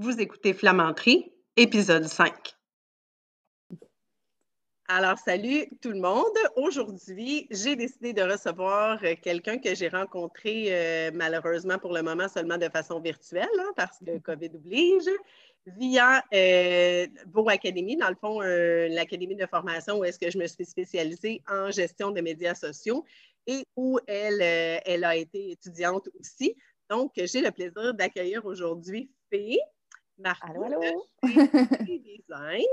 Vous écoutez Flamanterie, épisode 5. Alors, salut tout le monde. Aujourd'hui, j'ai décidé de recevoir euh, quelqu'un que j'ai rencontré euh, malheureusement pour le moment seulement de façon virtuelle, hein, parce que COVID oblige, via euh, Beau Academy, dans le fond, l'académie de formation où est-ce que je me suis spécialisée en gestion de médias sociaux et où elle, elle a été étudiante aussi. Donc, j'ai le plaisir d'accueillir aujourd'hui Fée. Marco Design,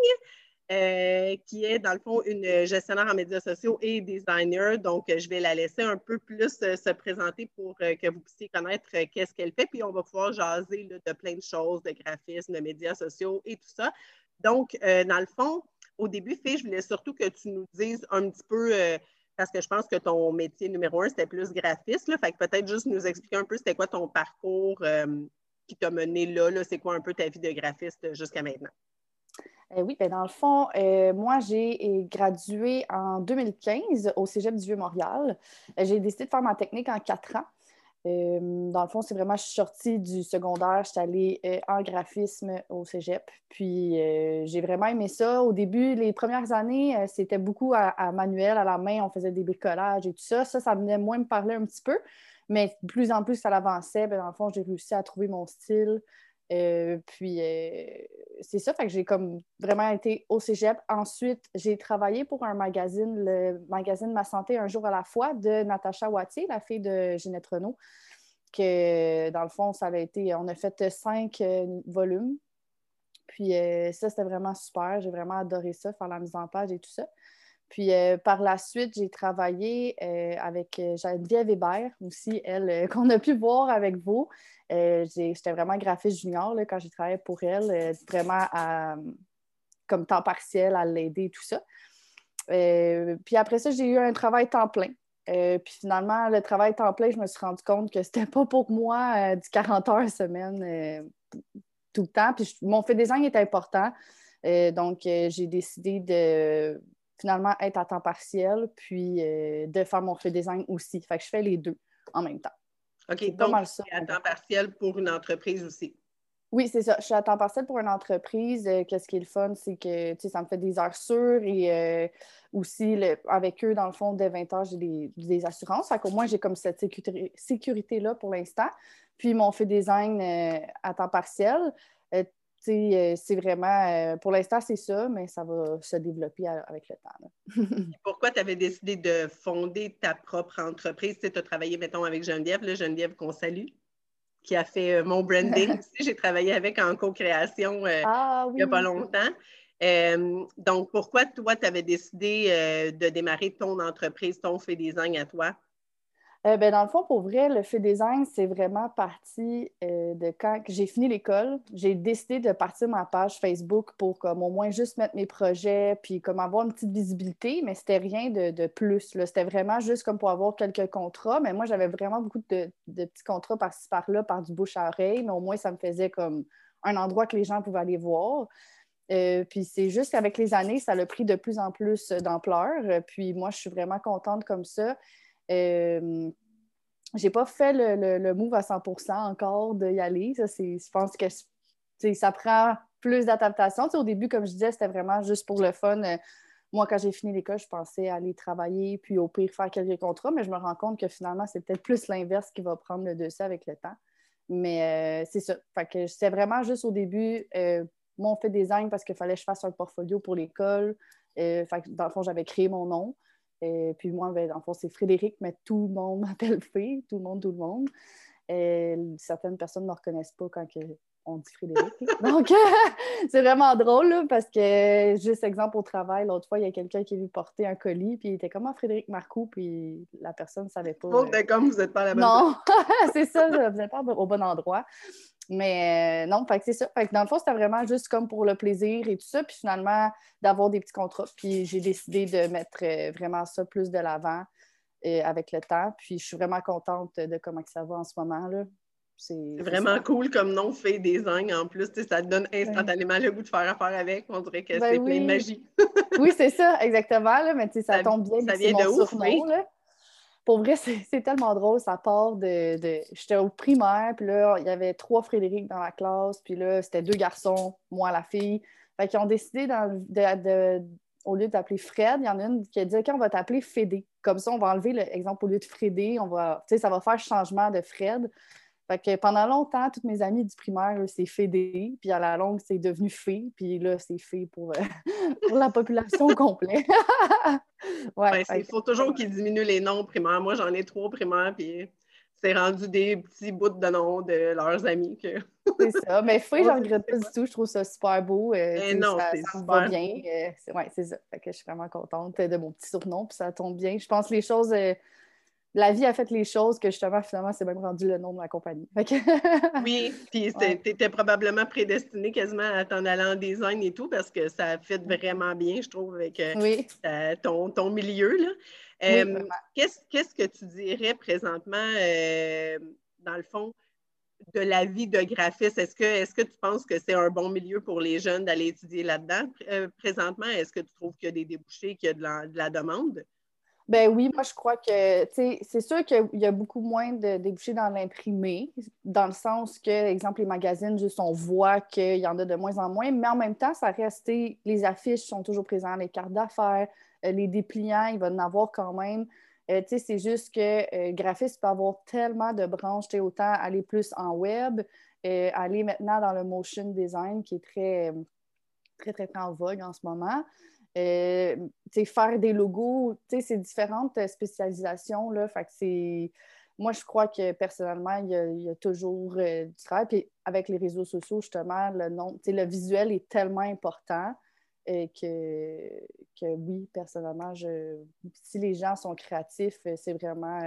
euh, qui est dans le fond une gestionnaire en médias sociaux et designer. Donc, je vais la laisser un peu plus euh, se présenter pour euh, que vous puissiez connaître qu'est-ce qu'elle fait. Puis, on va pouvoir jaser de plein de choses, de graphisme, de médias sociaux et tout ça. Donc, dans le fond, au début, Fé, je voulais surtout que tu nous dises un petit peu parce que je pense que ton métier numéro un, c'était plus graphiste. Là, fait que peut-être juste nous expliquer un peu c'était quoi ton parcours qui t'a mené là? C'est quoi un peu ta vie de graphiste jusqu'à maintenant? Euh, oui, bien dans le fond, euh, moi, j'ai gradué en 2015 au Cégep du Vieux-Montréal. Euh, j'ai décidé de faire ma technique en quatre ans. Dans le fond, c'est vraiment, je suis sortie du secondaire, je suis allée en graphisme au cégep. Puis, j'ai vraiment aimé ça. Au début, les premières années, c'était beaucoup à, à, manuel, à la main, on faisait des bricolages et tout ça. Ça, ça venait moins me parler un petit peu. Mais de plus en plus, ça l'avançait. Ben, dans le fond, j'ai réussi à trouver mon style. Euh, puis euh, c'est ça, fait que j'ai comme vraiment été au cégep. Ensuite, j'ai travaillé pour un magazine, le magazine Ma Santé un jour à la fois de Natacha Wattier, la fille de Ginette Renault. Que dans le fond, ça avait été, on a fait cinq euh, volumes. Puis ça, c'était vraiment super. J'ai vraiment adoré ça, faire la mise en page et tout ça. Puis euh, par la suite, j'ai travaillé euh, avec euh, Geneviève Hébert aussi, elle, qu'on a pu voir avec vous. J'étais vraiment graphiste junior quand j'ai travaillé pour elle, vraiment comme temps partiel à l'aider et tout ça. puis après ça, j'ai eu un travail temps plein. puis finalement, le travail temps plein, je me suis rendu compte que c'était pas pour moi du 40 heures semaine tout le temps. Puis mon fait design est important. donc, j'ai décidé de finalement être à temps partiel, puis euh, de faire mon fait design aussi. Fait que je fais les deux en même temps. OK, donc ça, à temps partiel pour une entreprise aussi. Oui, c'est ça. Je suis à temps partiel pour une entreprise. Euh, qu'est-ce qui est le fun, c'est que ça me fait des heures sûres et euh, aussi avec eux, dans le fond, dès 20 heures, j'ai des, assurances. Fait qu'au moins, j'ai comme cette sécurité-là pour l'instant. Puis mon fait design à temps partiel. Euh, c'est vraiment, euh, pour l'instant, c'est ça, mais ça va se développer avec le temps. Pourquoi tu avais décidé de fonder ta propre entreprise? Tu as travaillé, mettons, avec Geneviève, là, Geneviève qu'on salue, qui a fait euh, mon branding aussi. J'ai travaillé avec en co-création ah il n'y a pas longtemps. donc, pourquoi toi, tu avais décidé de démarrer ton entreprise, ton fait design à toi? Euh, ben, dans le fond, pour vrai, le fait design, c'est vraiment parti euh, de quand j'ai fini l'école. J'ai décidé de partir ma page Facebook pour comme au moins juste mettre mes projets, puis comme avoir une petite visibilité, mais c'était rien de, plus. C'était vraiment juste comme pour avoir quelques contrats. Mais moi, j'avais vraiment beaucoup de, petits contrats par-ci par-là, par du bouche à oreille, mais au moins, ça me faisait comme un endroit que les gens pouvaient aller voir. Euh, puis c'est juste qu'avec les années, ça a pris de plus en plus d'ampleur. Puis moi, je suis vraiment contente comme ça. Euh, j'ai pas fait le, le, move à 100% encore d'y aller. Ça, je pense que ça prend plus d'adaptation. Au début, comme je disais, c'était vraiment juste pour le fun. Euh, moi, quand j'ai fini l'école, je pensais aller travailler, puis au pire faire quelques contrats, mais je me rends compte que finalement, c'est peut-être plus l'inverse qui va prendre le dessus avec le temps. Mais euh, c'est ça. Fait que c'était vraiment juste au début mon fait design parce qu'il fallait que je fasse un portfolio pour l'école. fait que, dans le fond, j'avais créé mon nom. Et puis moi, ben, dans le fond, c'est Frédéric, mais tout le monde m'appelle Fé, tout le monde, tout le monde. Et certaines personnes ne me reconnaissent pas quand on dit Frédéric. Donc, c'est vraiment drôle parce que, juste exemple au travail, l'autre fois, il y a quelqu'un qui est venu porter un colis, puis il était comme ah, Frédéric Marcoux, puis la personne ne savait pas. Bon, euh... comme vous n'êtes pas à la bonne Non, c'est ça, vous n'êtes pas au bon endroit. Mais euh, non, fait que c'est ça. Fait que dans le fond, c'était vraiment juste comme pour le plaisir et tout ça. Puis finalement, d'avoir des petits contrats. Puis j'ai décidé de mettre euh, vraiment ça plus de l'avant euh, avec le temps. Puis je suis vraiment contente de comment ça va en ce moment. là. C'est vraiment cool comme nom fait design en plus. Ça te donne instantanément le goût de faire affaire avec. On dirait que ben c'est plein de magie. oui, c'est ça, exactement. Là, mais ça, tombe bien. Ça vient de ouf, pour vrai, c'est tellement drôle. Ça part de. J'étais au primaire, puis là, il y avait trois Frédéric dans la classe, puis là, c'était deux garçons, moi, la fille. Fait qu'ils ont décidé, de, au lieu d'appeler Fred, il y en a une qui a dit OK, on va t'appeler Fédé. Comme ça, on va enlever l'exemple au lieu de Frédé. On va, ça va faire changement de Fred. Fait que pendant longtemps, toutes mes amies du primaire, c'est Fédé. Puis à la longue, c'est devenu Fé. Puis là, c'est Fé pour, euh, pour la population complète. ouais, il faut toujours qu'ils diminuent les noms primaires. Moi, j'en ai trois primaires. Puis c'est rendu des petits bouts de noms de leurs amis. Que... c'est ça. Mais Fé, j'en regrette pas du tout. Je trouve ça super beau. Euh, eh non, ça, ça me va bien. Euh, ouais, c'est ça. Fait que je suis vraiment contente de mon petit surnom. Puis ça tombe bien. Je pense que les choses la vie a fait les choses que justement, finalement, c'est même rendu le nom de la compagnie. oui, puis tu étais probablement prédestiné quasiment à t'en aller en design et tout parce que ça fait vraiment bien, je trouve, avec euh, ton, ton, milieu. Euh, qu'est-ce que tu dirais présentement, euh, dans le fond, de la vie de graphiste? Est-ce que, est que tu penses que c'est un bon milieu pour les jeunes d'aller étudier là-dedans présentement? Est-ce que tu trouves qu'il y a des débouchés, qu'il y a de la demande? Ben oui, moi je crois que c'est sûr qu'il y a beaucoup moins de débouchés dans l'imprimé, dans le sens que, exemple, les magazines, juste on voit qu'il y en a de moins en moins, mais en même temps, ça reste, les affiches sont toujours présentes, les cartes d'affaires, euh, les dépliants, il va en avoir quand même. Euh, c'est juste que euh, graphiste peut avoir tellement de branches, autant aller plus en web, aller maintenant dans le motion design qui est très, très, très, très en vogue en ce moment. Euh, faire des logos, c'est différentes spécialisations. Là, fait moi, je crois que personnellement, il y a, toujours euh, du travail. Puis avec les réseaux sociaux, justement, le, nom, le visuel est tellement important euh, que, que, oui, personnellement, je, si les gens sont créatifs, c'est vraiment,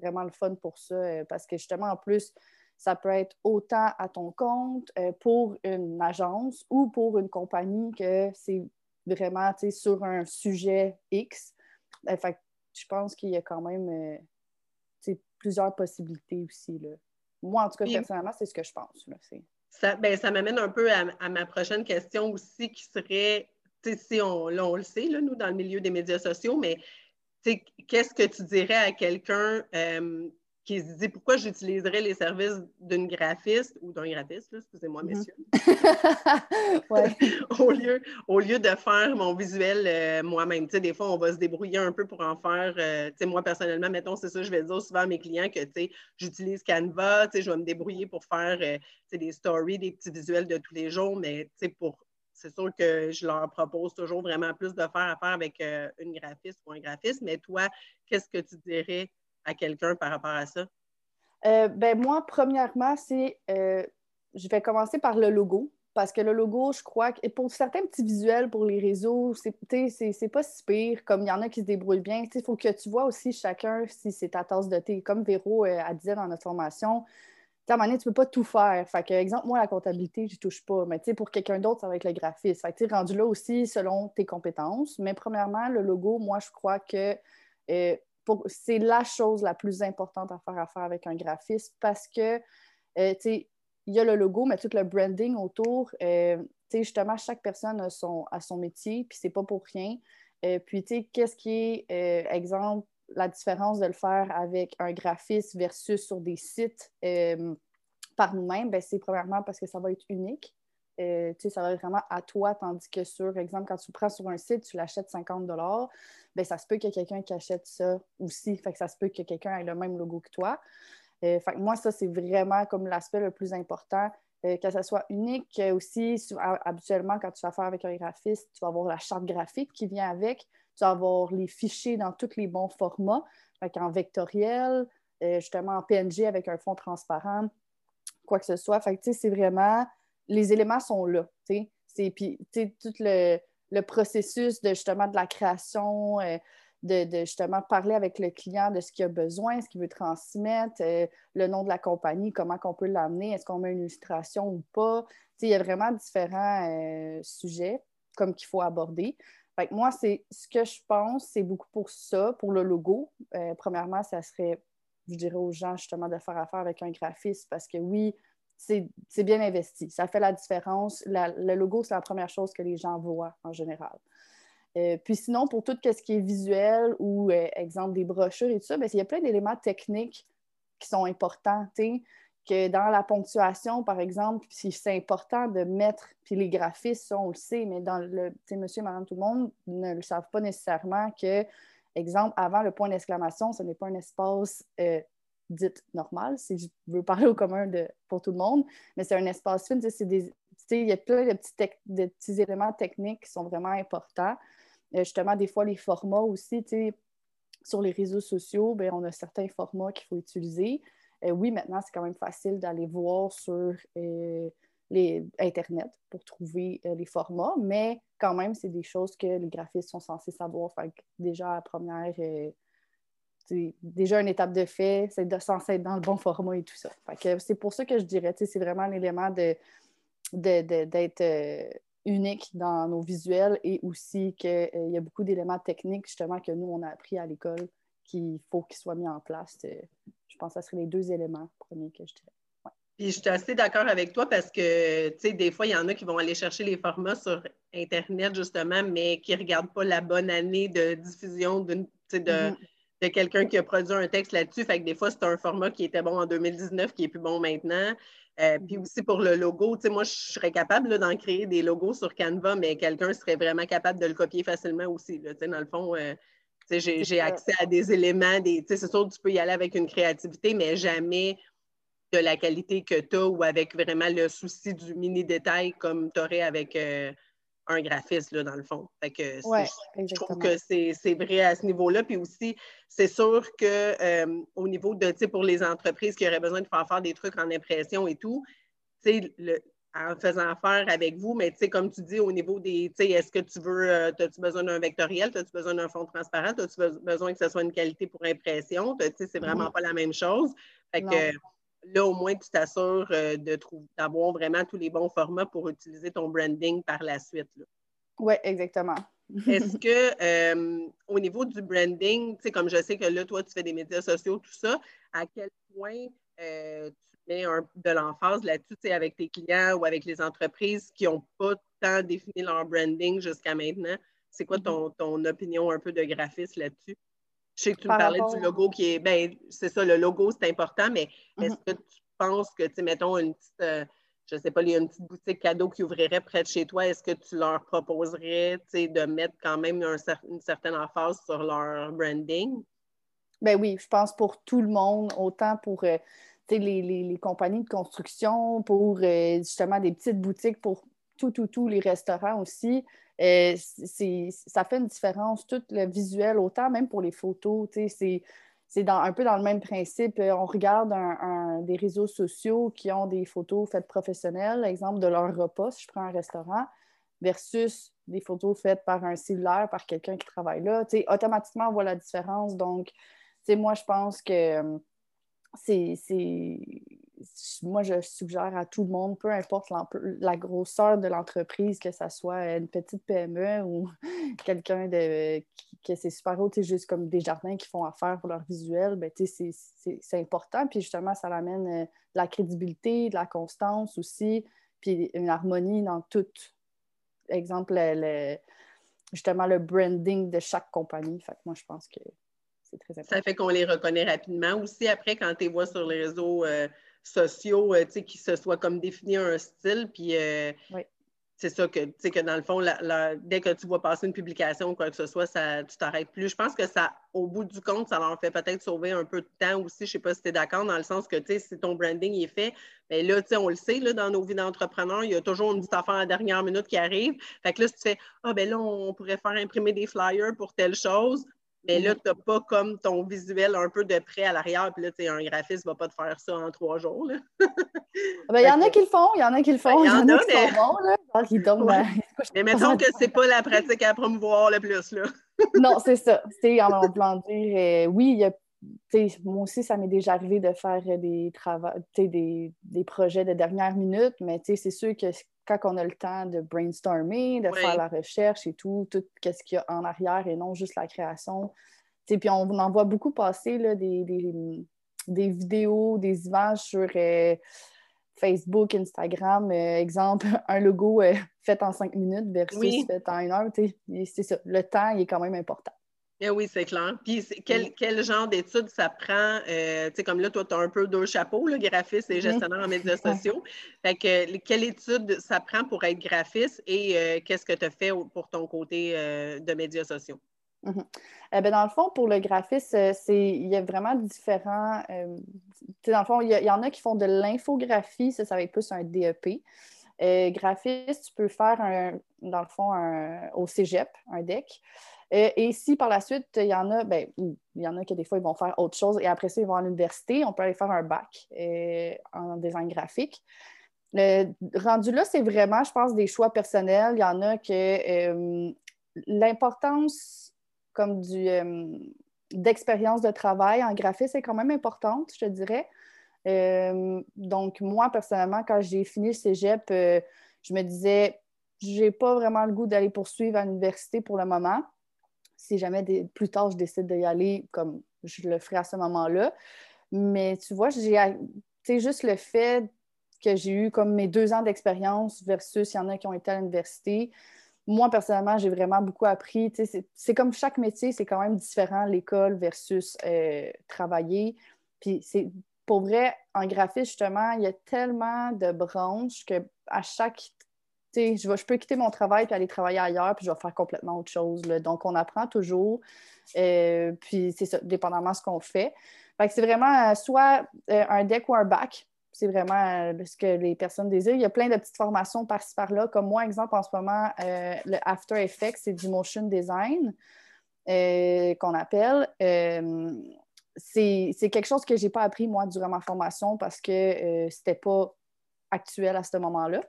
vraiment le fun pour ça. parce que justement, en plus, ça peut être autant à ton compte pour une agence ou pour une compagnie que c'est vraiment sur un sujet X. Euh, fait, je pense qu'il y a quand même euh, plusieurs possibilités aussi. Là. Moi, en tout cas, personnellement, c'est ce que je pense. Là, ça, ben, ça m'amène un peu à, ma prochaine question aussi, qui serait, si on, on le sait, là, nous, dans le milieu des médias sociaux, mais qu'est-ce que tu dirais à quelqu'un euh, qui se dit pourquoi j'utiliserais les services d'une graphiste ou d'un graphiste, excusez-moi, mm-hmm. messieurs, au, lieu, au lieu de faire mon visuel euh, moi-même. Tu sais, des fois, on va se débrouiller un peu pour en faire. Euh, tu sais, moi, personnellement, mettons, c'est ça, je vais dire souvent à mes clients que, tu sais, j'utilise Canva, tu sais, je vais me débrouiller pour faire, euh, des stories, des petits visuels de tous les jours, mais, tu sais, pour c'est sûr que je leur propose toujours vraiment plus de faire affaire avec une graphiste ou un graphiste, mais toi, qu'est-ce que tu dirais à quelqu'un par rapport à ça? Euh, ben moi, premièrement, c'est euh, je vais commencer par le logo. Parce que le logo, je crois que pour certains petits visuels pour les réseaux, c'est pas si pire. Comme il y en a qui se débrouillent bien. Il faut que tu vois aussi chacun si c'est ta tasse de thé. Comme Véro euh, a dit dans notre formation, à un moment donné, tu peux pas tout faire. Fait que, exemple, moi, la comptabilité, je touche pas. Mais pour quelqu'un d'autre, ça va être le graphisme. Fait que, rendu là aussi selon tes compétences. Mais premièrement, le logo, moi, je crois que c'est la chose la plus importante à faire affaire avec un graphiste parce que, euh, tu sais, il y a le logo, mais tout le branding autour. Euh, tu sais, justement, chaque personne a son, son métier, puis c'est pas pour rien. Euh, puis, tu sais, qu'est-ce qui est, exemple, la différence de le faire avec un graphiste versus sur des sites par nous-mêmes? Ben, c'est premièrement parce que ça va être unique. Euh, ça va être vraiment à toi, tandis que sur, exemple, quand tu prends sur un site, tu l'achètes 50 ben ça se peut qu'il y ait quelqu'un qui achète ça aussi. Fait que ça se peut que quelqu'un ait le même logo que toi. Euh, fait que moi, ça, c'est vraiment comme l'aspect le plus important, euh, que ça soit unique. Aussi, habituellement, quand tu vas faire avec un graphiste, tu vas avoir la charte graphique qui vient avec. Tu vas avoir les fichiers dans tous les bons formats, fait en vectoriel, justement en PNG avec un fond transparent, quoi que ce soit. Fait que, c'est vraiment les éléments sont là. Puis tout le, processus de justement de la création, euh, de, justement parler avec le client de ce qu'il a besoin, ce qu'il veut transmettre, euh, le nom de la compagnie, comment on peut l'amener, est-ce qu'on met une illustration ou pas. Il y a vraiment différents euh, sujets comme qu'il faut aborder. Moi, c'est ce que je pense, c'est beaucoup pour ça, pour le logo. premièrement, ça serait, je dirais aux gens justement de faire affaire avec un graphiste parce que oui, c'est bien investi. Ça fait la différence. le logo, c'est la première chose que les gens voient en général. Euh, puis sinon, pour tout ce qui est visuel ou, euh, exemple, des brochures et tout ça, ben, il y a plein d'éléments techniques qui sont importants. Que dans la ponctuation, par exemple, c'est important de mettre, puis les graphistes, on le sait, mais dans le, monsieur madame tout le monde ne le savent pas nécessairement que, exemple, avant le point d'exclamation, ce n'est pas un espace euh, dit normal, si je veux parler au commun de, pour tout le monde, mais c'est un espace fin, il y a plein de petits, de petits éléments techniques qui sont vraiment importants. Euh, justement, des fois, les formats aussi, sur les réseaux sociaux, bien, on a certains formats qu'il faut utiliser. Euh, oui, maintenant, c'est quand même facile d'aller voir sur euh, les Internet pour trouver les formats, mais quand même, c'est des choses que les graphistes sont censés savoir. Fait déjà, la première, c'est déjà une étape de fait, c'est de censé être dans le bon format et tout ça. c'est pour ça que je dirais, c'est vraiment l'élément de, d'être unique dans nos visuels et aussi qu'il euh, y a beaucoup d'éléments techniques justement que nous, on a appris à l'école qu'il faut qu'ils soient mis en place. Euh, je pense que ce seraient les deux éléments premiers que je dirais. Puis je suis assez d'accord avec toi parce que, tu sais, des fois, il y en a qui vont aller chercher les formats sur Internet, justement, mais qui ne regardent pas la bonne année de diffusion de, mm-hmm. De quelqu'un qui a produit un texte là-dessus. Fait que des fois, c'est un format qui était bon en 2019, qui est plus bon maintenant. Euh, puis aussi pour le logo, tu sais, moi, je serais capable d'en créer des logos sur Canva, mais quelqu'un serait vraiment capable de le copier facilement aussi. Là, dans le fond, euh, j'ai accès à des éléments, des, c'est sûr que tu peux y aller avec une créativité, mais jamais de la qualité que tu as ou avec vraiment le souci du mini détail comme tu aurais avec euh, un graphiste, là, dans le fond. Fait que je trouve que c'est vrai à ce niveau-là. Puis aussi, c'est sûr que euh, au niveau de, tu sais, pour les entreprises qui auraient besoin de faire faire des trucs en impression et tout, tu sais, en faisant affaire avec vous, mais tu sais, comme tu dis, au niveau des, tu sais, est-ce que tu veux, euh, as-tu besoin d'un vectoriel, as-tu besoin d'un fond transparent, as-tu besoin que ce soit une qualité pour impression, tu sais, c'est vraiment pas la même chose. Fait que, là, au moins, tu t'assures euh, d'avoir vraiment tous les bons formats pour utiliser ton branding par la suite. Oui, exactement. Est-ce que euh, au niveau du branding, tu sais, comme je sais que là, toi, tu fais des médias sociaux, tout ça, à quel point euh, tu mets de l'emphase là-dessus, avec tes clients ou avec les entreprises qui n'ont pas tant défini leur branding jusqu'à maintenant? C'est quoi mm-hmm. ton, opinion un peu de graphiste là-dessus? Je sais que tu me parlais du logo qui est, ben, c'est ça, le logo, c'est important, mais mm-hmm. est-ce que tu penses que, tu mettons, une petite, euh, je sais pas, il y a une petite boutique cadeau qui ouvrirait près de chez toi, est-ce que tu leur proposerais, de mettre quand même une certaine emphase sur leur branding? Ben oui, je pense pour tout le monde, autant pour euh, les, les, les, compagnies de construction, pour euh, justement des petites boutiques, pour tout, tout, tout, les restaurants aussi. Euh, ça fait une différence, tout le visuel, autant même pour les photos. C'est un peu dans le même principe. Euh, on regarde des réseaux sociaux qui ont des photos faites professionnelles, exemple de leur repas, si je prends un restaurant, versus des photos faites par un cellulaire, par quelqu'un qui travaille là. automatiquement, on voit la différence. Donc, moi, je pense que euh, c'est moi, je suggère à tout le monde, peu importe la grosseur de l'entreprise, que ce soit une petite PME ou quelqu'un de que c'est super haut, juste comme des jardins qui font affaire pour leur visuel, ben, c'est important. Puis justement, ça amène euh, de la crédibilité, de la constance aussi, puis une harmonie dans tout. Exemple, justement, le branding de chaque compagnie. Fait que moi, je pense que c'est très important. Ça fait qu'on les reconnaît rapidement aussi après quand tu les vois sur les réseaux. Euh, sociaux, euh, qui se soient comme définir un style. Puis euh, c'est ça que, tu sais, que dans le fond, dès que tu vois passer une publication ou quoi que ce soit, ça, tu t'arrêtes plus. Je pense que ça, au bout du compte, ça leur fait peut-être sauver un peu de temps aussi. Je ne sais pas si tu es d'accord, dans le sens que, tu sais, si ton branding est fait, bien là, tu sais, on le sait, là, dans nos vies d'entrepreneurs, il y a toujours une petite affaire à la dernière minute qui arrive. Fait que là, si tu fais, ah, ben là, on pourrait faire imprimer des flyers pour telle chose, mais là, tu n'as pas comme ton visuel un peu de près à l'arrière. Puis là, tu un graphiste ne va pas te faire ça en trois jours. Ah ben, il y en a qui le font, il y en a qui le font. Il y, en a, qui mais... bons, là. Mais mettons que c'est pas la pratique à promouvoir le plus. Là. non, c'est ça. C'est en plan dire, euh, oui, y a moi aussi, ça m'est déjà arrivé de faire des, des, des projets de dernière minute, mais c'est sûr que quand on a le temps de brainstormer, de faire la recherche et tout, tout ce qu'il y a en arrière et non juste la création. puis on en voit beaucoup passer là, des, des, vidéos, des images sur euh, Facebook, Instagram, exemple, un logo fait en cinq minutes versus fait en une heure. C'est ça. Le temps, il est quand même important. Eh oui, c'est clair. Puis quel, genre d'études ça prend? Euh, tu sais, comme là, toi, tu as un peu deux chapeaux, le graphiste et mm-hmm. gestionnaire en médias sociaux. Fait que quelle étude ça prend pour être graphiste et euh, qu'est-ce que tu as fait pour ton côté euh, de médias sociaux? Ben, dans le fond, pour le graphiste, il y a vraiment différents. dans le fond, il y, en a qui font de l'infographie, ça, ça va être plus un DEP. graphiste, tu peux faire un, dans le fond au cégep, un DEC. Euh, et si par la suite, il y en a, ben, il y en a que des fois, ils vont faire autre chose et après ça, ils vont à l'université, on peut aller faire un bac euh, en design graphique. Le rendu là, c'est vraiment, je pense, des choix personnels. Il y en a que euh, l'importance comme du d'expérience de travail en graphisme est quand même importante, je dirais. donc, moi, personnellement, quand j'ai fini le cégep, je me disais, j'ai pas vraiment le goût d'aller poursuivre à l'université pour le moment si jamais plus tard je décide d'y aller, comme je le ferai à ce moment-là. Mais tu vois, j'ai juste le fait que j'ai eu comme mes deux ans d'expérience versus il y en a qui ont été à l'université. Moi, personnellement, j'ai vraiment beaucoup appris. C'est comme chaque métier, c'est quand même différent, l'école versus euh, travailler. Puis c'est pour vrai, en graphisme, justement, il y a tellement de branches que à chaque je, peux quitter mon travail puis aller travailler ailleurs, puis je vais faire complètement autre chose. Donc, on apprend toujours. Euh, puis, c'est ça, dépendamment de ce qu'on fait. c'est vraiment euh, soit euh, un deck ou un bac. C'est vraiment ce que les personnes désirent. Il y a plein de petites formations par-ci par-là. Comme moi, exemple, en ce moment, le After Effects, c'est du motion design qu'on appelle. c'est quelque chose que je n'ai pas appris, moi, durant ma formation parce que ce n'était pas actuel à ce moment-là.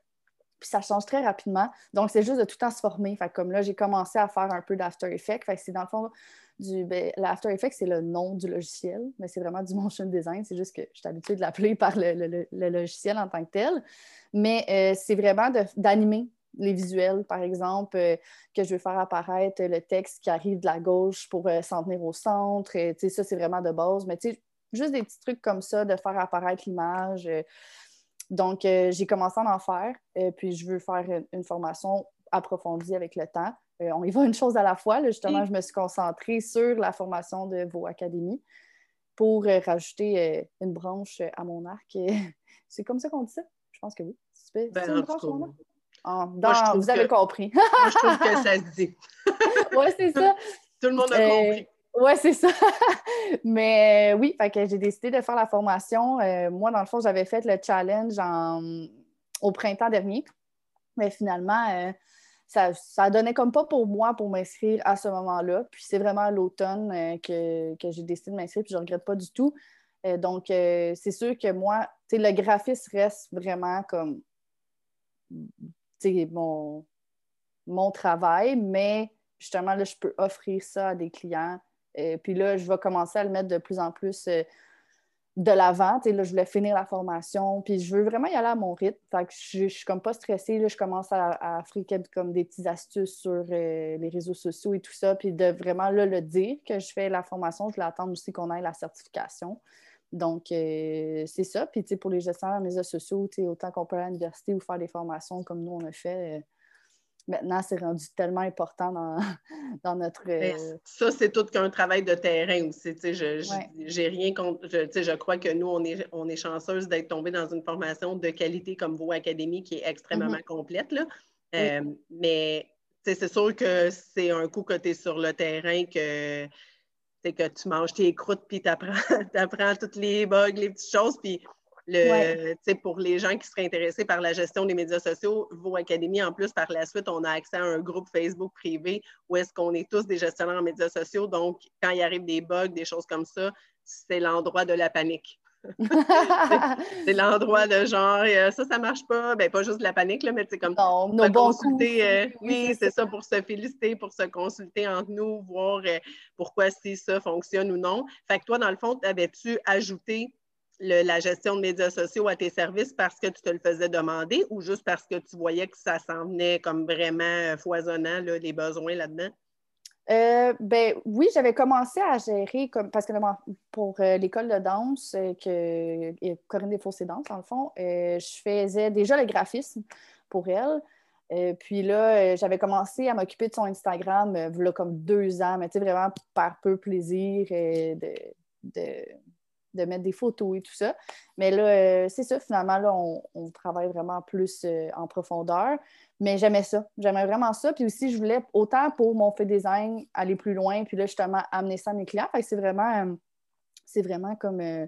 Puis ça change très rapidement. Donc, c'est juste de tout le temps se former. Fait comme là, j'ai commencé à faire un peu d'After Effects. Fait c'est dans le fond du. Ben, L'After Effects, c'est le nom du logiciel, mais c'est vraiment du motion design. C'est juste que je suis habituée de l'appeler par le, logiciel en tant que tel. Mais euh, c'est vraiment d'animer les visuels, par exemple, euh, que je veux faire apparaître le texte qui arrive de la gauche pour euh, s'en tenir au centre. ça, c'est vraiment de base. Mais juste des petits trucs comme ça, de faire apparaître l'image. Donc, euh, j'ai commencé à en faire, euh, puis je veux faire une, formation approfondie avec le temps. Euh, on y va une chose à la fois. justement, je me suis concentrée sur la formation de vos académies pour rajouter une branche à mon arc. C'est comme ça qu'on dit ça? Je pense que oui. C'est ben, une branche à mon arc? vous avez compris. moi, je trouve que ça se dit. oui, c'est ça. Tout le monde a compris. Oui, c'est ça. Mais euh, oui, que j'ai décidé de faire la formation. Euh, moi, dans le fond, j'avais fait le challenge au printemps dernier. Mais finalement, euh, ça, ça donnait comme pas pour moi pour m'inscrire à ce moment-là. Puis c'est vraiment l'automne que, j'ai décidé de m'inscrire, puis je ne regrette pas du tout. donc, c'est sûr que moi, le graphisme reste vraiment comme mon, mon travail, mais justement, là, je peux offrir ça à des clients et puis là, je vais commencer à le mettre de plus en plus euh, de l'avant. Là, je voulais finir la formation, puis je veux vraiment y aller à mon rythme. Je, ne suis comme pas stressée. Là, je commence à, à comme des petites astuces sur euh, les réseaux sociaux et tout ça, puis de vraiment le dire que je fais la formation. Je attendre aussi qu'on ait la certification. Donc, euh, c'est ça. Puis, pour les gestionnaires des réseaux sociaux, autant qu'on peut aller à l'université ou faire des formations comme nous, on a fait, maintenant, c'est rendu tellement important dans, dans notre. Euh, ça, c'est tout qu'un travail de terrain aussi. Je j'ai rien contre. Je, je crois que nous, on est, on est chanceuse d'être tombé dans une formation de qualité comme vos académies qui est extrêmement mm-hmm. complète. Là. Euh, mais c'est sûr que c'est un coup que tu es sur le terrain que, que tu manges tes croûtes puis tu apprends, apprends toutes les bugs, les petites choses. Puis le, Pour les gens qui seraient intéressés par la gestion des médias sociaux, vos académies, en plus, par la suite, on a accès à un groupe Facebook privé où est-ce qu'on est tous des gestionnaires en médias sociaux. Donc, quand il arrive des bugs, des choses comme ça, c'est l'endroit de la panique. c'est l'endroit de genre, euh, ça, ça marche pas. Ben, pas juste de la panique, là, mais c'est comme non, nos consulter. Euh, oui, c'est ça, pour se féliciter, pour se consulter entre nous, voir euh, pourquoi si ça fonctionne ou non. Fait que toi, dans le fond, avais-tu ajouté la gestion de médias sociaux à tes services parce que tu te le faisais demander ou juste parce que tu voyais que ça s'en venait comme vraiment foisonnant, les besoins là-dedans? Euh, ben oui, j'avais commencé à gérer comme parce que pour euh, l'école de danse euh, que Corinne danse dans le fond, je faisais déjà le graphisme pour elle. puis là, j'avais commencé à m'occuper de son Instagram là, comme deux ans, mais tu sais, vraiment par peu plaisir de, mettre des photos et tout ça. Mais là, c'est ça, finalement, là, on, on travaille vraiment plus en profondeur. Mais j'aimais ça. J'aimais vraiment ça. Puis aussi, je voulais, autant pour mon fait design, aller plus loin, puis là, justement, amener ça à mes clients. Fait que c'est vraiment, euh, c'est vraiment comme euh,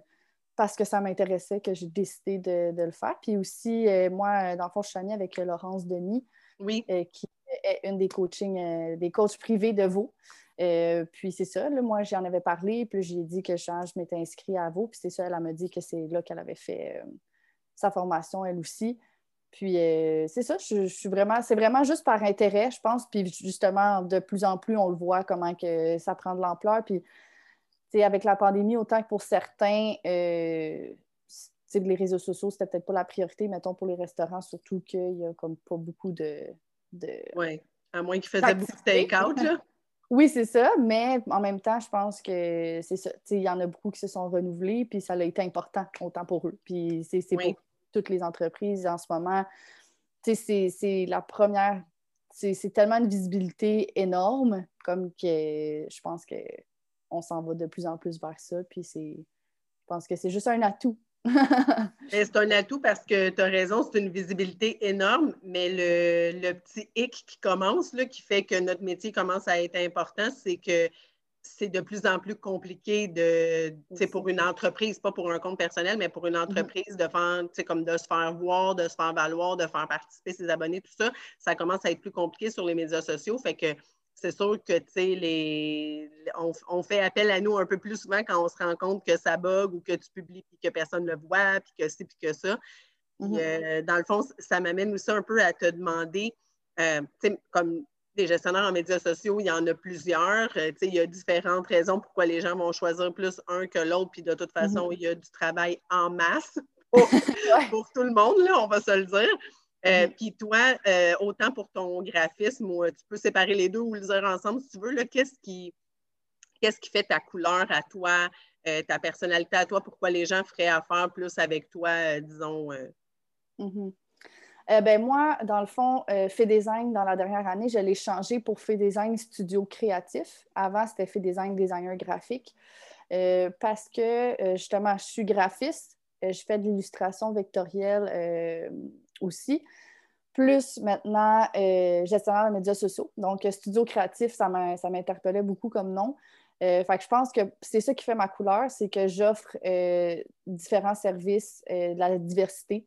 parce que ça m'intéressait que j'ai décidé de, le faire. Puis aussi, euh, moi, dans le fond, je suis amie avec Laurence Denis, oui. qui est une des coachings, des coachs privés de vous. puis c'est ça, là, moi j'en avais parlé, puis j'ai dit que je, je m'étais inscrite à vous, puis c'est ça, elle m'a dit que c'est là qu'elle avait fait sa formation elle aussi. Puis euh, c'est ça, je, suis vraiment, c'est vraiment juste par intérêt, je pense. Puis justement, de plus en plus, on le voit comment que ça prend de l'ampleur. Puis avec la pandémie, autant que pour certains, euh, les réseaux sociaux, c'était peut-être pas la priorité, mettons, pour les restaurants, surtout qu'il y a comme pas beaucoup de. Oui, à moins qu'ils faisaient beaucoup de take-out, là. Oui, c'est ça, mais en même temps, je pense que c'est ça. Il y en a beaucoup qui se sont renouvelés, puis ça a été important autant pour eux. Puis c'est oui toutes les entreprises en ce moment. C'est la première, c'est tellement une visibilité énorme, comme que je pense qu'on s'en va de plus en plus vers ça. Puis je pense que c'est juste un atout. c'est un atout parce que tu as raison, c'est une visibilité énorme, mais le, le, petit hic qui commence, là, qui fait que notre métier commence à être important, c'est que c'est de plus en plus compliqué de, c'est pour une entreprise, pas pour un compte personnel, mais pour une mm-hmm. entreprise de faire, comme de se faire voir, de se faire valoir, de faire participer ses abonnés, tout ça, ça commence à être plus compliqué sur les médias sociaux. Fait que c'est sûr que, les, on, fait appel à nous un peu plus souvent quand on se rend compte que ça bug ou que tu publies puis que personne ne le voit, puis que c'est, puis que ça. Mm-hmm. Euh, dans le fond, ça m'amène aussi un peu à te demander, euh, comme des gestionnaires en médias sociaux, il y en a plusieurs. Euh, il y a différentes raisons pourquoi les gens vont choisir plus un que l'autre. Puis de toute façon, mhm. il y a du travail en masse pour, tout le monde, là, on va se le dire. Euh. Puis toi, euh, autant pour ton graphisme, tu peux séparer les deux ou le dire ensemble si tu veux. Qu'est-ce qui, qui fait ta couleur à toi, ta personnalité à toi, pourquoi les gens feraient affaire plus avec toi, disons? Mhm. Euh, ben moi, dans le fond, euh, Fait Design, dans la dernière année, je l'ai changé pour Fait Design Studio Créatif. Avant, c'était Fait Design Designer Graphique. Euh, parce que, justement, je suis graphiste, je fais de l'illustration vectorielle aussi. Plus maintenant, gestionnaire de médias sociaux. Donc, studio créatif, ça m'interpellait beaucoup comme nom. fait que je pense que c'est ça qui fait ma couleur, c'est que j'offre différents services, de la diversité.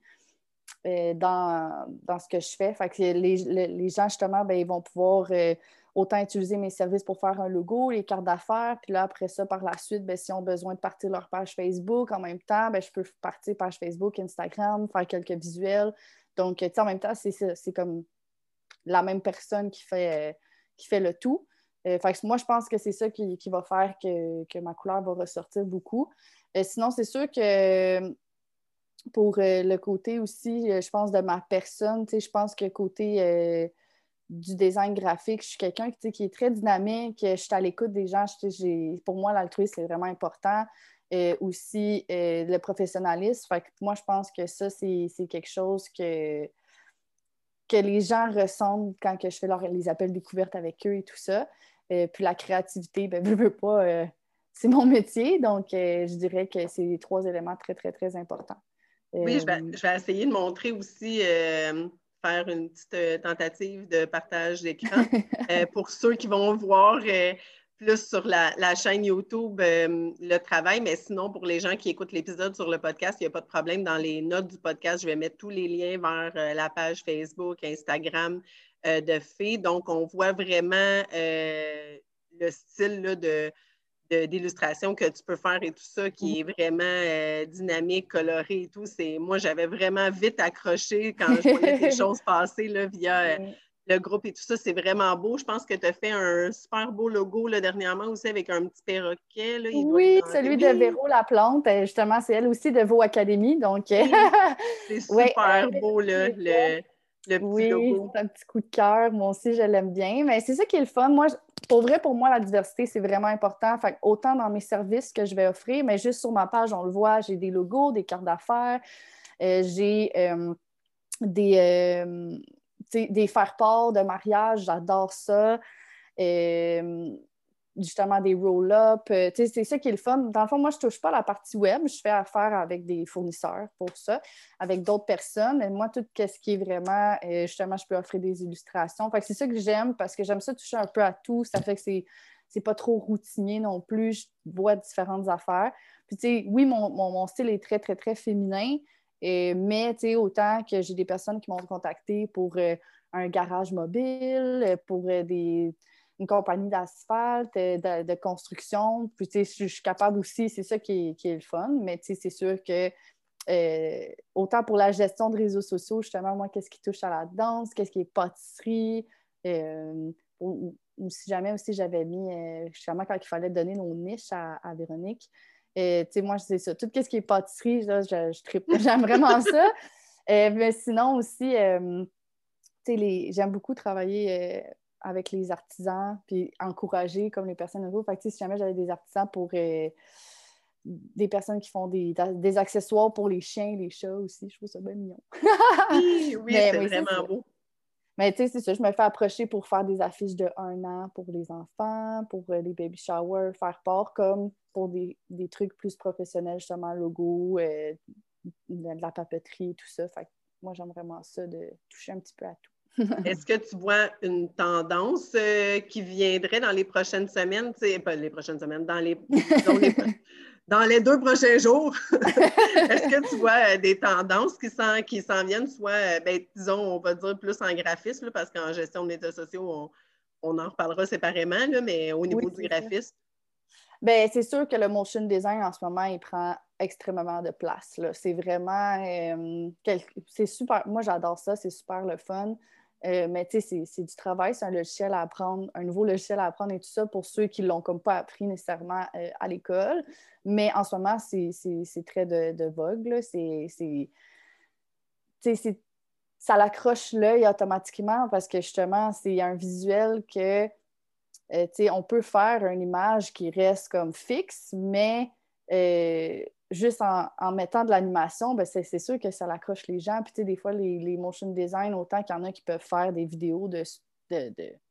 Euh, dans, ce que je fais. Fait que les, gens, justement, ben, ils vont pouvoir euh, autant utiliser mes services pour faire un logo, les cartes d'affaires. Puis là, après ça, par la suite, ben, s'ils ont besoin de partir leur page Facebook en même temps, ben, je peux partir page Facebook, Instagram, faire quelques visuels. Donc, en même temps, c'est comme la même personne qui fait, euh, qui fait le tout. fait que moi, je pense que c'est ça qui, va faire que, que, ma couleur va ressortir beaucoup. sinon, c'est sûr que pour euh, le côté aussi, euh, je pense, de ma personne, je pense que côté euh, du design graphique, je suis quelqu'un qui est très dynamique, je suis à l'écoute des gens. Pour moi, l'altruisme, c'est vraiment important. aussi, le professionnalisme. moi, je pense que ça, c'est quelque chose que, que les gens ressentent quand que je fais les appels découvertes avec eux et tout ça. puis la créativité, ben, veux, pas, c'est mon métier. Donc, je dirais que c'est les trois éléments très, très, très importants. Oui, je vais, essayer de montrer aussi, euh, faire une petite euh, tentative de partage d'écran euh, pour ceux qui vont voir plus sur la, chaîne YouTube le travail, mais sinon, pour les gens qui écoutent l'épisode sur le podcast, il n'y a pas de problème. Dans les notes du podcast, je vais mettre tous les liens vers la page Facebook, Instagram de Fée. Donc, on voit vraiment le style de d'illustration que tu peux faire et tout ça, qui est vraiment euh, dynamique, coloré et tout. C'est, moi, j'avais vraiment vite accroché quand je voyais des choses passer là, via euh, le groupe et tout ça. C'est vraiment beau. Je pense que tu as fait un super beau logo là, dernièrement aussi avec un petit perroquet. Là. oui, celui de Véro Laplante. Euh, justement, c'est elle aussi de Vaux Academy. Donc, c'est super beau, là, le, le petit oui, logo. c'est un petit coup de cœur. Moi aussi, je l'aime bien. Mais c'est ça qui est le fun. Moi, pour vrai, pour moi, la diversité, c'est vraiment important. Autant dans mes services que je vais offrir, mais juste sur ma page, on le voit, j'ai des logos, des cartes d'affaires, euh, j'ai euh, des, euh, faire-part de mariage, j'adore ça justement des roll-up. Euh, c'est ça qui est le fun. Dans le fond, moi, je ne touche pas la partie web. Je fais affaire avec des fournisseurs pour ça, avec d'autres personnes. Et moi, tout ce qui est vraiment, euh, justement, je peux offrir des illustrations. Fait c'est ça que j'aime parce que j'aime ça toucher un peu à tout. Ça fait que c'est c'est pas trop routinier non plus. Je vois différentes affaires. Puis, tu sais, oui, mon, style est très, très, très féminin, et, mais, tu sais, autant que j'ai des personnes qui m'ont contacté pour euh, un garage mobile, pour des, une compagnie d'asphalte, euh, de, construction. Puis, tu sais, je, suis capable aussi, c'est ça qui est, le fun, mais tu sais, c'est sûr que euh, autant pour la gestion de réseaux sociaux, justement, moi, qu'est-ce qui touche à la danse, qu'est-ce qui est pâtisserie, euh, ou, si jamais aussi j'avais mis, justement, quand il fallait donner nos niches à, Véronique, tu sais, moi, c'est ça. Tout ce qui est pâtisserie, je, je j'aime vraiment ça. mais sinon aussi, tu sais, j'aime beaucoup travailler avec les artisans, puis encourager comme les personnes nouveaux. Fait que, si jamais j'avais des artisans pour euh, des personnes qui font des, des, accessoires pour les chiens, les chats aussi, je trouve ça bien mignon. oui, oui, c'est vraiment beau. Mais tu sais, c'est ça, je me fais approcher pour faire des affiches de un an pour les enfants, pour euh, les baby showers, faire part comme pour des, des trucs plus professionnels, justement, logo, euh, de la papeterie, tout ça. Fait que moi, j'aime vraiment ça, de toucher un petit peu à tout. Est-ce que tu vois une tendance euh, qui viendrait dans les prochaines semaines, pas les prochaines semaines, dans les, dans les, deux prochains jours? Est-ce que tu vois euh, des tendances qui s'en, qui s'en viennent, soit, euh, ben, disons, on va dire plus en graphisme, parce qu'en gestion de médias sociaux, on, en reparlera séparément, mais au niveau du graphisme? Bien, c'est sûr que le motion design en ce moment, il prend extrêmement de place. C'est vraiment. c'est super. Moi, j'adore ça. C'est super le fun. Euh, mais tu sais, c'est du travail, c'est un logiciel à apprendre, un nouveau logiciel à apprendre et tout ça pour ceux qui ne l'ont comme pas appris nécessairement euh, à l'école. Mais en ce moment, c'est très de, de vogue. C'est. Ça l'accroche l'œil automatiquement parce que justement, c'est un visuel que euh, on peut faire une image qui reste comme fixe, mais juste en, mettant de l'animation, ben c'est sûr que ça l'accroche les gens. Puis, tu sais, des fois, les, motion design, autant qu'il y en a qui peuvent faire des vidéos de,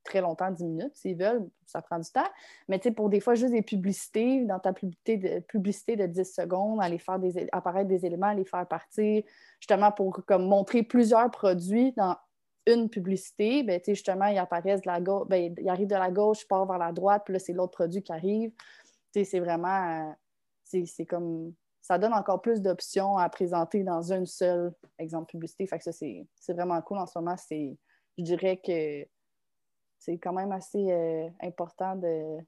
très longtemps, 10 minutes, s'ils veulent, ça prend du temps. Mais, tu sais, pour des fois, juste des publicités, dans ta publicité de, publicité de 10 secondes, aller faire des, apparaître des éléments, les faire partir, justement pour comme, montrer plusieurs produits dans une publicité, ben, justement, ils apparaissent de la gauche, ben, ils arrivent de la gauche, part vers la droite, puis là, c'est l'autre produit qui arrive. C'est vraiment, euh, c'est comme ça donne encore plus d'options à présenter dans un seul exemple publicité. Fait que ça, c'est vraiment cool en ce moment. Je dirais que c'est quand même assez euh, important de,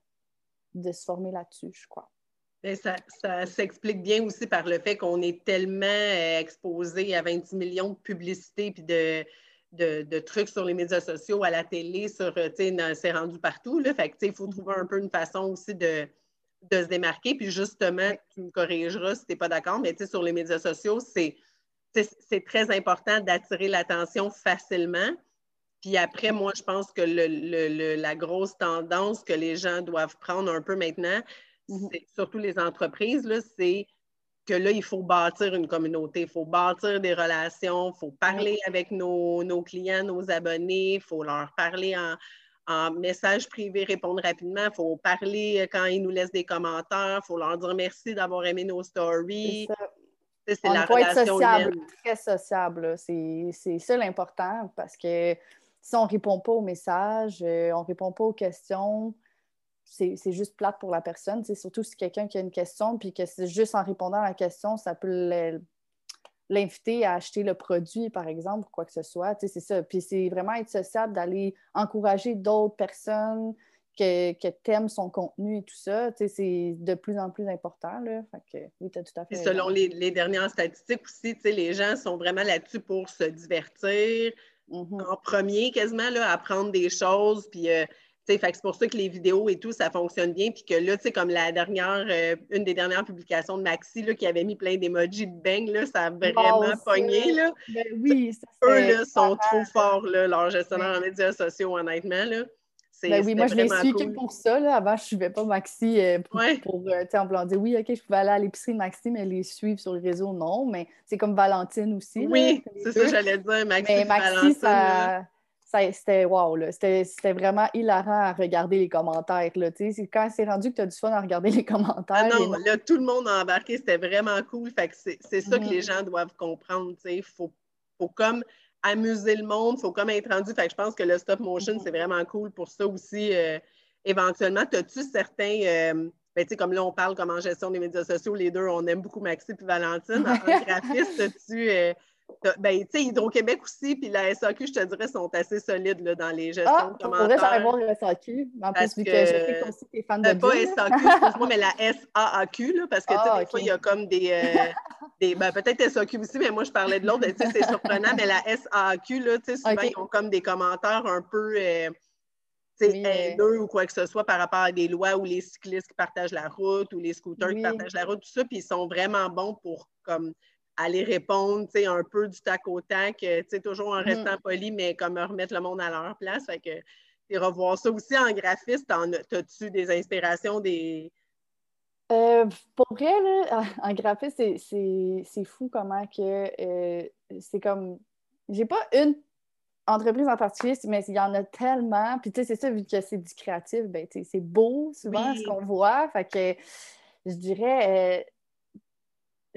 de, se former là-dessus, je crois. ça, ça s'explique bien aussi par le fait qu'on est tellement euh, exposé à 26 millions de publicités puis de, de, trucs sur les médias sociaux, à la télé, sur, euh, c'est rendu partout. Là. Fait que, il faut trouver un peu une façon aussi de, de se démarquer. Puis justement, tu me corrigeras si tu n'es pas d'accord, mais sur les médias sociaux, c'est très important d'attirer l'attention facilement. Puis après, moi, je pense que le, la grosse tendance que les gens doivent prendre un peu maintenant, mm-hmm. surtout les entreprises, c'est que là, il faut bâtir une communauté, il faut bâtir des relations, il faut parler avec nos, nos, clients, nos abonnés, il faut leur parler en, en message privé, répondre rapidement. Il faut parler euh, quand ils nous laissent des commentaires. Il faut leur dire merci d'avoir aimé nos stories. C'est la relation être sociable, très sociable. C'est ça l'important parce que si on ne répond pas aux messages, euh, on ne répond pas aux questions, c'est juste plate pour la personne. C'est surtout si quelqu'un qui a une question, puis que c'est juste en répondant à la question, ça peut l'inviter à acheter le produit, par exemple, ou quoi que ce soit. C'est ça. Puis c'est vraiment être sociable d'aller encourager d'autres personnes que, que t'aimes son contenu et tout ça. C'est de plus en plus important. Là. Fait que, oui, tu as tout à fait. selon les, les, dernières statistiques aussi, les gens sont vraiment là-dessus pour se divertir. Mm-hmm. En premier, quasiment, là, apprendre des choses. Puis. Euh, c'est pour ça que les vidéos et tout, ça fonctionne bien. Puis que là, tu sais, comme la dernière, euh, une des dernières publications de Maxi, là, qui avait mis plein d'emojis de bang, là, ça a vraiment pogné. Là. Ben oui, Eux, là, sont trop forts, là, leur gestionnaire en médias sociaux, honnêtement. Là. Ben oui, moi, je l'ai su que pour ça. Là. Avant, je ne suivais pas Maxi euh, pour, Ouais. pour euh, en voulant dire oui, OK, je pouvais aller à l'épicerie de Maxi, mais les suivre sur le réseau, non. Mais c'est comme Valentine aussi. Oui, c'est ça, j'allais dire. Maxi, Mais Maxi, Valentine, là. ça, ça- c'était wow, là. C'était vraiment hilarant à regarder les commentaires. Là. Quand c'est rendu que tu as du fun à regarder les commentaires. Ah non, là, tout le monde a embarqué, c'était vraiment cool. Fait que c'est ça que Mhm. les gens doivent comprendre. Il faut, faut comme amuser le monde, il faut comme être rendu. Fait que je pense que le stop motion, Mhm. c'est vraiment cool pour ça aussi. euh, éventuellement, as-tu certains. euh, ben, tu sais, comme là, on parle comme en gestion des médias sociaux, les deux, on aime beaucoup Maxi et Valentine. En, en graphiste, as-tu. euh, ben, tu sais, Hydro-Québec aussi, puis la SAQ, je te dirais, sont assez solides là, dans les gestions Ah, de pour vrai, j'allais commentaires. voir le SAQ. En Parce plus, vu que, que- je sais aussi, t'es fan de Euh, pas. SAQ, excuse-moi, mais la SAAQ, là, parce que tu sais, Ah, des fois, il y a comme des. euh, des ben, peut-être SAQ aussi, mais moi, je parlais de l'autre. tu sais, C'est surprenant, mais la SAAQ, là, tu sais, souvent, ils ont comme des commentaires un peu. euh, Oui, haineux ou quoi que ce soit par rapport à des lois ou les cyclistes qui partagent la route ou les scooters Oui. qui partagent la route, tout ça, puis ils sont vraiment bons pour comme aller répondre, tu sais, un peu du tac au tac, euh, tu sais, toujours en restant poli, mais comme remettre le monde à leur place. Fait que et revoir ça aussi en graphiste, t'en as- t'as-tu des inspirations, des. Euh, pour vrai, là, en graphisme, c'est- c'est c'est fou comment que euh, c'est comme. J'ai pas une entreprise en particulier, mais il y en a tellement. Puis tu sais, c'est ça, vu que c'est du créatif, ben, tu c'est beau souvent Oui. ce qu'on voit. Fait que je dirais, euh,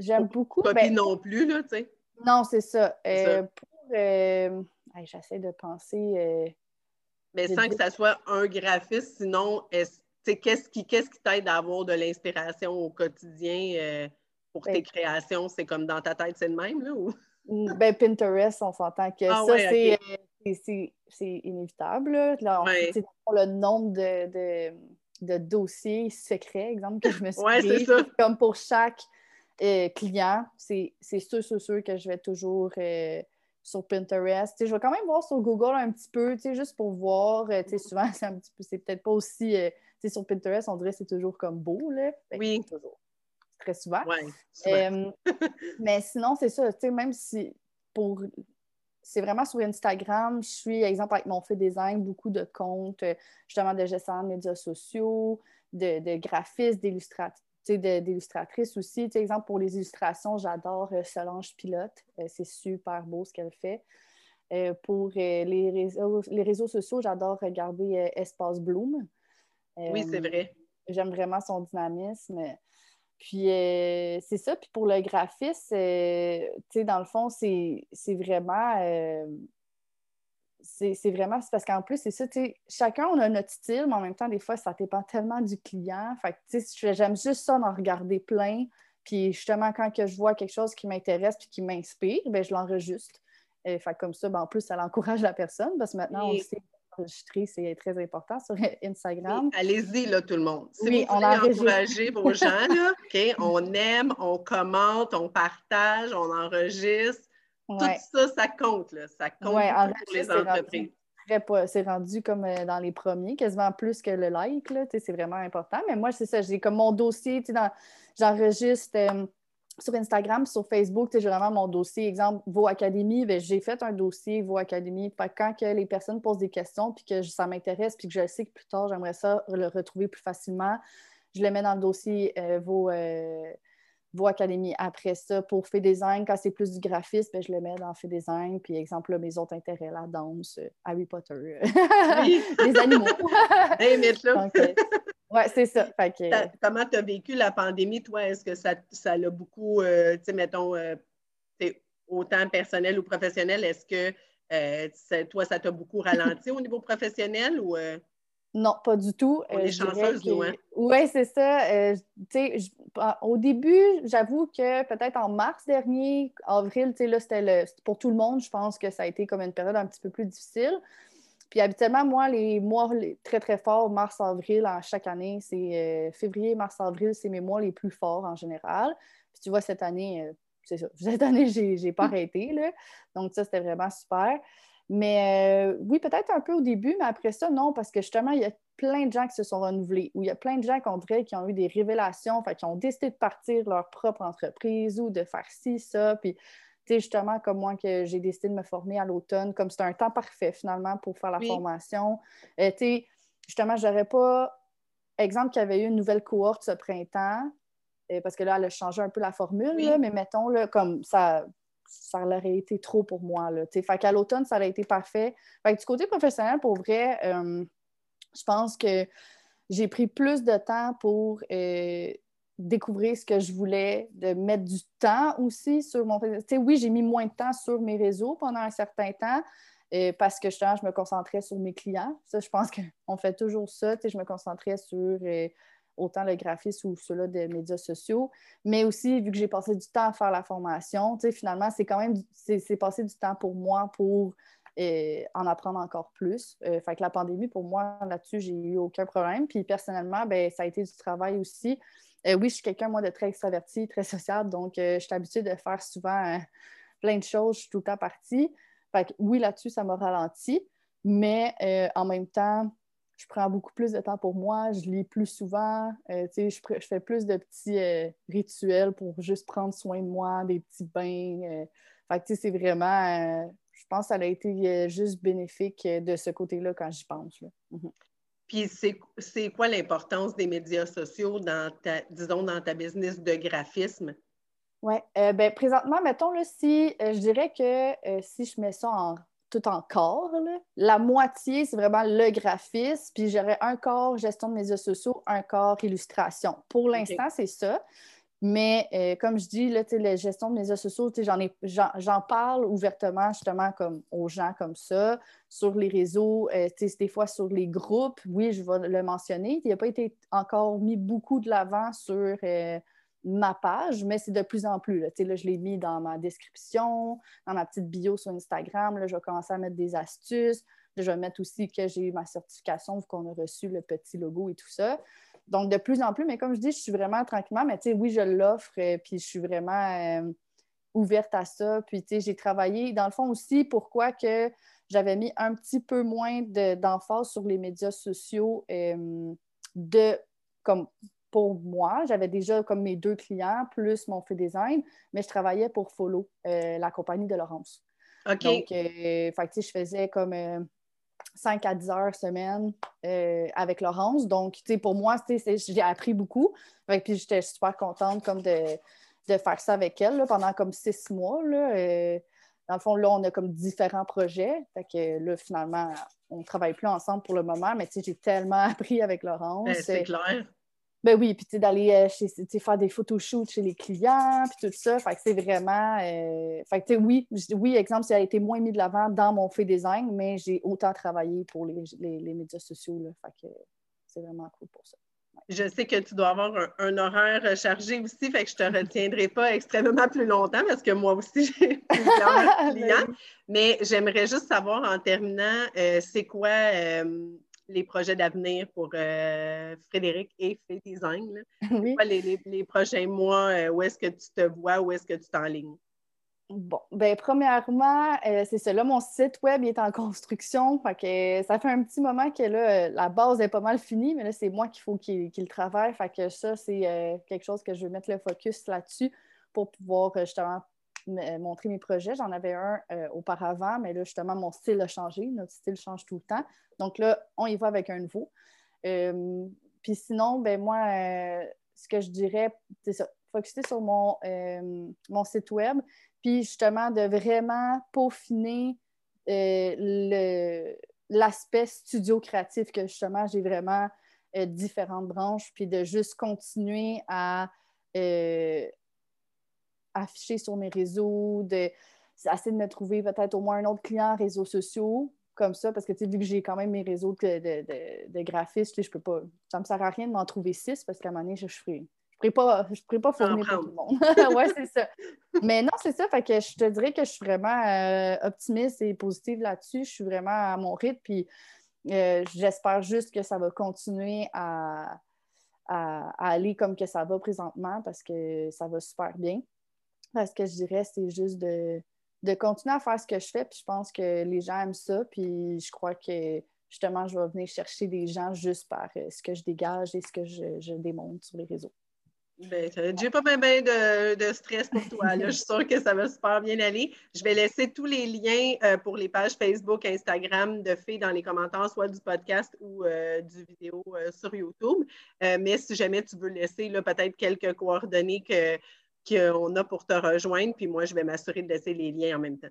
j'aime beaucoup. Copie ben, non plus, là, tu sais. non, c'est ça. Euh, ça. pour. euh, J'essaie de penser. euh, Mais sans que ça soit un graphiste, sinon, qu'est-ce qui qui t'aide à avoir de l'inspiration au quotidien pour Ben- tes créations? C'est comme dans ta tête, c'est le même, là? Ou... Ben, Pinterest, on s'entend que Ah ça, ouais, c'est, inévitable. Là, Ouais. sais, le nombre de, de, de dossiers secrets, exemple, que je me suis Ouais, c'est créé, ça. comme pour chaque euh, client, c'est sûr, sûr, sûr que je vais toujours euh, sur Pinterest. Je vais quand même voir sur Google un petit peu, juste pour voir. euh, souvent, c'est peut-être pas aussi. euh, sur Pinterest, on dirait que c'est toujours comme beau, là. Oui. Toujours. Très souvent. Ouais. mais sinon, c'est ça, même si pour. C'est vraiment sur Instagram, je suis, exemple, avec mon fait design, beaucoup de comptes, justement, de gestion de médias sociaux, de, de graphistes, d'illustrat- tu sais, de- d'illustratrices aussi. Tu sais, exemple, pour les illustrations, j'adore euh, Solange Pilote. Euh, c'est super beau ce qu'elle fait. Euh, pour les, réseaux, les réseaux sociaux, j'adore regarder Espace Bloom. oui, c'est vrai. J'aime vraiment son dynamisme. Puis euh, c'est ça. Puis pour le euh, tu sais, dans le fond, c'est c'est vraiment. euh, c'est vraiment. C'est parce qu'en plus, c'est ça, tu sais, chacun, on a notre style, mais en même temps, des fois, ça dépend tellement du client. Fait que, tu sais, j'aime juste ça d'en regarder plein. Puis justement, quand que je vois quelque chose qui m'intéresse puis qui m'inspire, ben je l'enregistre. Fait que comme ça, ben, en plus, ça encourage la personne parce que maintenant, on sait, enregistrer, c'est très important sur Instagram. Allez-y, là, tout le monde. Si Oui, vous on voulez encourager vos gens, là, OK, on aime, on commente, on partage, on enregistre. Ouais. Tout ça, ça compte, là. Ça compte Ouais, beaucoup pour les enregistrer, c'est rendu entreprises. C'est rendu comme euh, dans les premiers, quasiment plus que le like. C'est vraiment important. Mais moi, c'est ça. J'ai comme mon dossier. J'enregistre euh, sur Instagram, sur Facebook. J'ai vraiment mon dossier. Exemple, Vos Académie. ben, J'ai fait un dossier Vos Académie. Quand que les personnes posent des questions puis que ça m'intéresse puis que je sais que plus tard, j'aimerais ça le retrouver plus facilement, je le mets dans le dossier euh, euh, Vos Académie. Après ça, pour fait design, quand c'est plus du graphisme, ben, je le mets dans fait design. Puis, exemple, là, mes autres intérêts, la danse, euh, Harry Potter, euh, Oui. les animaux. Hey, mais là, Donc, euh, ouais, c'est ça. Fait que, Ta- comment tu as vécu la pandémie, toi? Est-ce que ça ça l'a beaucoup, euh, tu sais, mettons, euh, autant personnel ou professionnel, est-ce que euh, toi, ça t'a beaucoup ralenti au niveau professionnel ou non, pas du tout. On est chanceuses, que- nous, hein? Oui, c'est ça. Euh, je- au début, j'avoue que peut-être en mars dernier, avril, là, c'était pour tout le monde. Je pense que ça a été comme une période un petit peu plus difficile. Puis habituellement, moi, les mois les- très, très forts, mars, avril, en chaque année, c'est euh, février, mars, avril, c'est mes mois les plus forts en général. Puis tu vois, cette année, euh, c'est ça. Cette année, j'ai j'ai pas arrêté, là. Donc ça, c'était vraiment super. Mais euh, oui, peut-être un peu au début, mais après ça, non, parce que justement, il y a plein de gens qui se sont renouvelés, ou il y a plein de gens qu'on dirait qui ont eu des révélations, fait, qui ont décidé de partir leur propre entreprise ou de faire ci, ça. Puis, tu sais, justement, comme moi, que j'ai décidé de me former à l'automne, comme c'était un temps parfait finalement pour faire la Oui. formation. Euh, tu sais, justement, j'aurais pas, exemple, qu'il y avait eu une nouvelle cohorte ce printemps, euh, parce que là, elle a changé un peu la formule, mais mettons, là, comme ça, ça aurait été trop pour moi. Là, fait qu'à l'automne, ça aurait été parfait. Fait que du côté professionnel, pour vrai, euh, je pense que j'ai pris plus de temps pour euh, découvrir ce que je voulais, de mettre du temps aussi sur mon... sais, oui, j'ai mis moins de temps sur mes réseaux pendant un certain temps, euh, parce que justement, je me concentrais sur mes clients. Ça, je pense qu'on fait toujours ça. Je me concentrais sur autant le graphisme ou ceux-là des médias sociaux. Mais aussi, vu que j'ai passé du temps à faire la formation, finalement, c'est quand même c'est passé du temps pour moi pour euh, en apprendre encore plus. Euh, fait que la pandémie, pour moi, là-dessus, j'ai eu aucun problème. Puis personnellement, ben, ça a été du travail aussi. Euh, oui, je suis quelqu'un, moi, de très extraverti, très sociable, donc je suis habituée de faire souvent plein de choses, je suis tout le temps partie. Fait que oui, là-dessus, ça m'a ralenti. Mais en même temps, je prends beaucoup plus de temps pour moi, je lis plus souvent, euh, je, je, fais plus de petits euh, rituels pour juste prendre soin de moi, des petits bains. Euh. fait c'est vraiment, je pense que ça a été juste bénéfique de ce côté-là quand j'y pense. Mhm. Puis c'est quoi l'importance des médias sociaux dans ta, disons, dans ta business de graphisme? Oui, ben, présentement, mettons, là, si je dirais que si je mets ça en tout en corps. La moitié, c'est vraiment le graphisme, puis j'aurais un corps gestion de médias sociaux, un corps illustration. Pour l'instant, c'est ça. Mais euh, comme je dis, là, la gestion de médias sociaux, j'en parle ouvertement justement comme aux gens comme ça, sur les réseaux, euh, des fois sur les groupes. Oui, je vais le mentionner. Il n'a pas été encore mis beaucoup de l'avant sur euh, ma page, mais c'est de plus en plus. Là. Là, je l'ai mis dans ma description, dans ma petite bio sur Instagram. Là, je vais commencer à mettre des astuces. je vais mettre aussi que j'ai eu ma certification, qu'on a reçu le petit logo et tout ça. Donc, de plus en plus, mais comme je dis, je suis vraiment tranquillement, mais oui, je l'offre, euh, puis je suis vraiment euh, ouverte à ça. Puis, j'ai travaillé, dans le fond aussi, pourquoi que j'avais mis un petit peu moins d'emphase sur les médias sociaux euh, de comme pour moi. J'avais déjà comme mes deux clients, plus mon fait design, mais je travaillais pour Follow, euh, la compagnie de Laurence. OK. Donc, euh, je faisais comme 5 euh, à 10 heures semaine avec Laurence. Donc, pour moi, j'ai appris beaucoup. puis j'étais super contente comme de, faire ça avec elle pendant comme six mois. Là, dans le fond, là, on a comme différents projets. Fait que là, finalement, on ne travaille plus ensemble pour le moment, mais j'ai tellement appris avec Laurence. Ben, c'est clair. Ben oui, puis d'aller euh, faire des photoshoots chez les clients, puis tout ça. Fait que c'est vraiment. Euh, fait que oui, oui, exemple, ça a été moins mis de l'avant dans mon fait design, mais j'ai autant travaillé pour les, médias sociaux. Là, fait que c'est vraiment cool pour ça. Je sais que tu dois avoir un, horaire chargé aussi, fait que je ne te retiendrai pas extrêmement plus longtemps parce que moi aussi, j'ai plusieurs ben clients. Mais j'aimerais juste savoir en terminant, euh, c'est quoi les projets d'avenir pour euh, Frédéric et Fait Design? Oui. les, prochains mois, euh, où est-ce que tu te vois, où est-ce que tu t'enlignes? Bon, bien, premièrement, euh, c'est. Là, mon site web est en construction. Fait que ça fait un petit moment que là, la base est pas mal finie, mais là, c'est moi qu'il faut qu'il le travaille. Fait que ça, c'est quelque chose que je veux mettre le focus là-dessus pour pouvoir justement montrer mes projets. J'en avais un auparavant, mais là, justement, mon style a changé. Notre style change tout le temps. Donc là, on y va avec un nouveau. Euh, puis sinon, ben moi, euh, ce que je dirais, c'est ça, focuser sur mon, euh, mon site web, puis justement de vraiment peaufiner l'aspect studio créatif, que justement, j'ai vraiment différentes branches, puis de juste continuer à afficher sur mes réseaux, de essayer de me trouver peut-être au moins un autre client réseaux sociaux, comme ça, parce que vu que j'ai quand même mes réseaux de, de, de, graphistes, je peux pas. Ça me sert à rien de m'en trouver six parce qu'à un moment donné, je ne ferai, je pas, je pourrais pas fournir pour tout le monde. oui, c'est ça. Mais non, c'est ça. Fait que je te dirais que je suis vraiment euh, optimiste et positive là-dessus. Je suis vraiment à mon rythme. Puis euh, j'espère juste que ça va continuer à, à, aller comme que ça va présentement parce que ça va super bien. Parce que je dirais, c'est juste de de continuer à faire ce que je fais. Puis je pense que les gens aiment ça. Puis je crois que justement, je vais venir chercher des gens juste par euh, ce que je dégage et ce que je, démontre sur les réseaux. Ben, j'ai pas bien de, stress pour toi. je suis sûre que ça va super bien aller. Je vais laisser tous les liens euh, pour les pages Facebook, Instagram de Fées dans les commentaires, soit du podcast ou euh, du vidéo sur YouTube. mais si jamais tu veux laisser peut-être quelques coordonnées qu'on a pour te rejoindre, puis moi, je vais m'assurer de laisser les liens en même temps.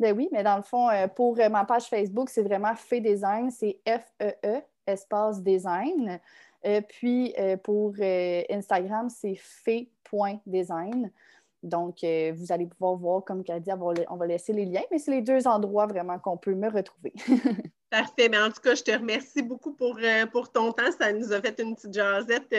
Ben oui, mais dans le fond, pour ma page Facebook, c'est vraiment Fait Design, c'est F-E-E, -E, espace design. Euh, puis euh, pour euh, Instagram, c'est fait.design. Donc, vous allez pouvoir voir, comme dit, on va laisser les liens, mais c'est les deux endroits vraiment qu'on peut me retrouver. Parfait. Mais en tout cas, je te remercie beaucoup pour, pour ton temps. Ça nous a fait une petite jasette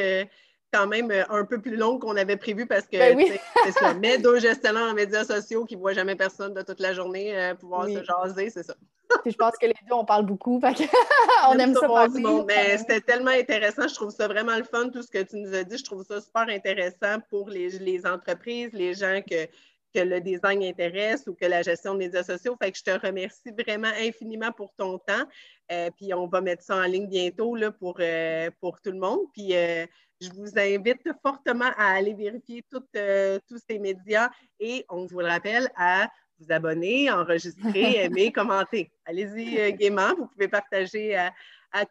quand même un peu plus longue qu'on avait prévu parce que ben c'est ça. Mais deux gestionnaires en médias sociaux qui ne voient jamais personne de toute la journée pouvoir se jaser, c'est ça. Puis je pense que les deux, on parle beaucoup. on aime ça Mais c'était tellement intéressant. Je trouve ça vraiment le fun, tout ce que tu nous as dit. Je trouve ça super intéressant pour les, entreprises, les gens que, que le design intéresse ou que la gestion des médias sociaux. Fait que je te remercie vraiment infiniment pour ton temps. Euh, puis on va mettre ça en ligne bientôt là, pour, euh, pour tout le monde. Puis euh, je vous invite fortement à aller vérifier tous ces médias et on vous le rappelle à vous abonner, enregistrer, aimer, commenter. Allez-y euh, gaiement. Vous pouvez partager à,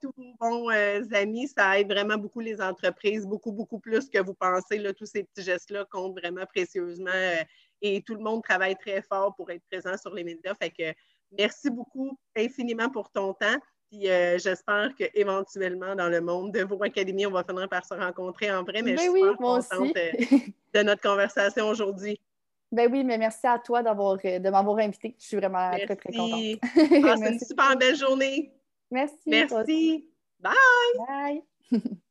tous vos bons euh, amis. Ça aide vraiment beaucoup les entreprises, beaucoup, beaucoup plus que vous pensez. Là, tous ces petits gestes-là comptent vraiment précieusement euh, et tout le monde travaille très fort pour être présent sur les médias. Fait que merci beaucoup infiniment pour ton temps. Puis j'espère qu'éventuellement, dans le monde de vos académies, on va finir par se rencontrer en vrai. Mais, ben je suis oui, contente de notre conversation aujourd'hui. Ben oui, mais merci à toi d'avoir, euh, de m'avoir invité. Je suis vraiment très, très contente. C'est une super belle journée. Merci. Merci. Bye. Bye.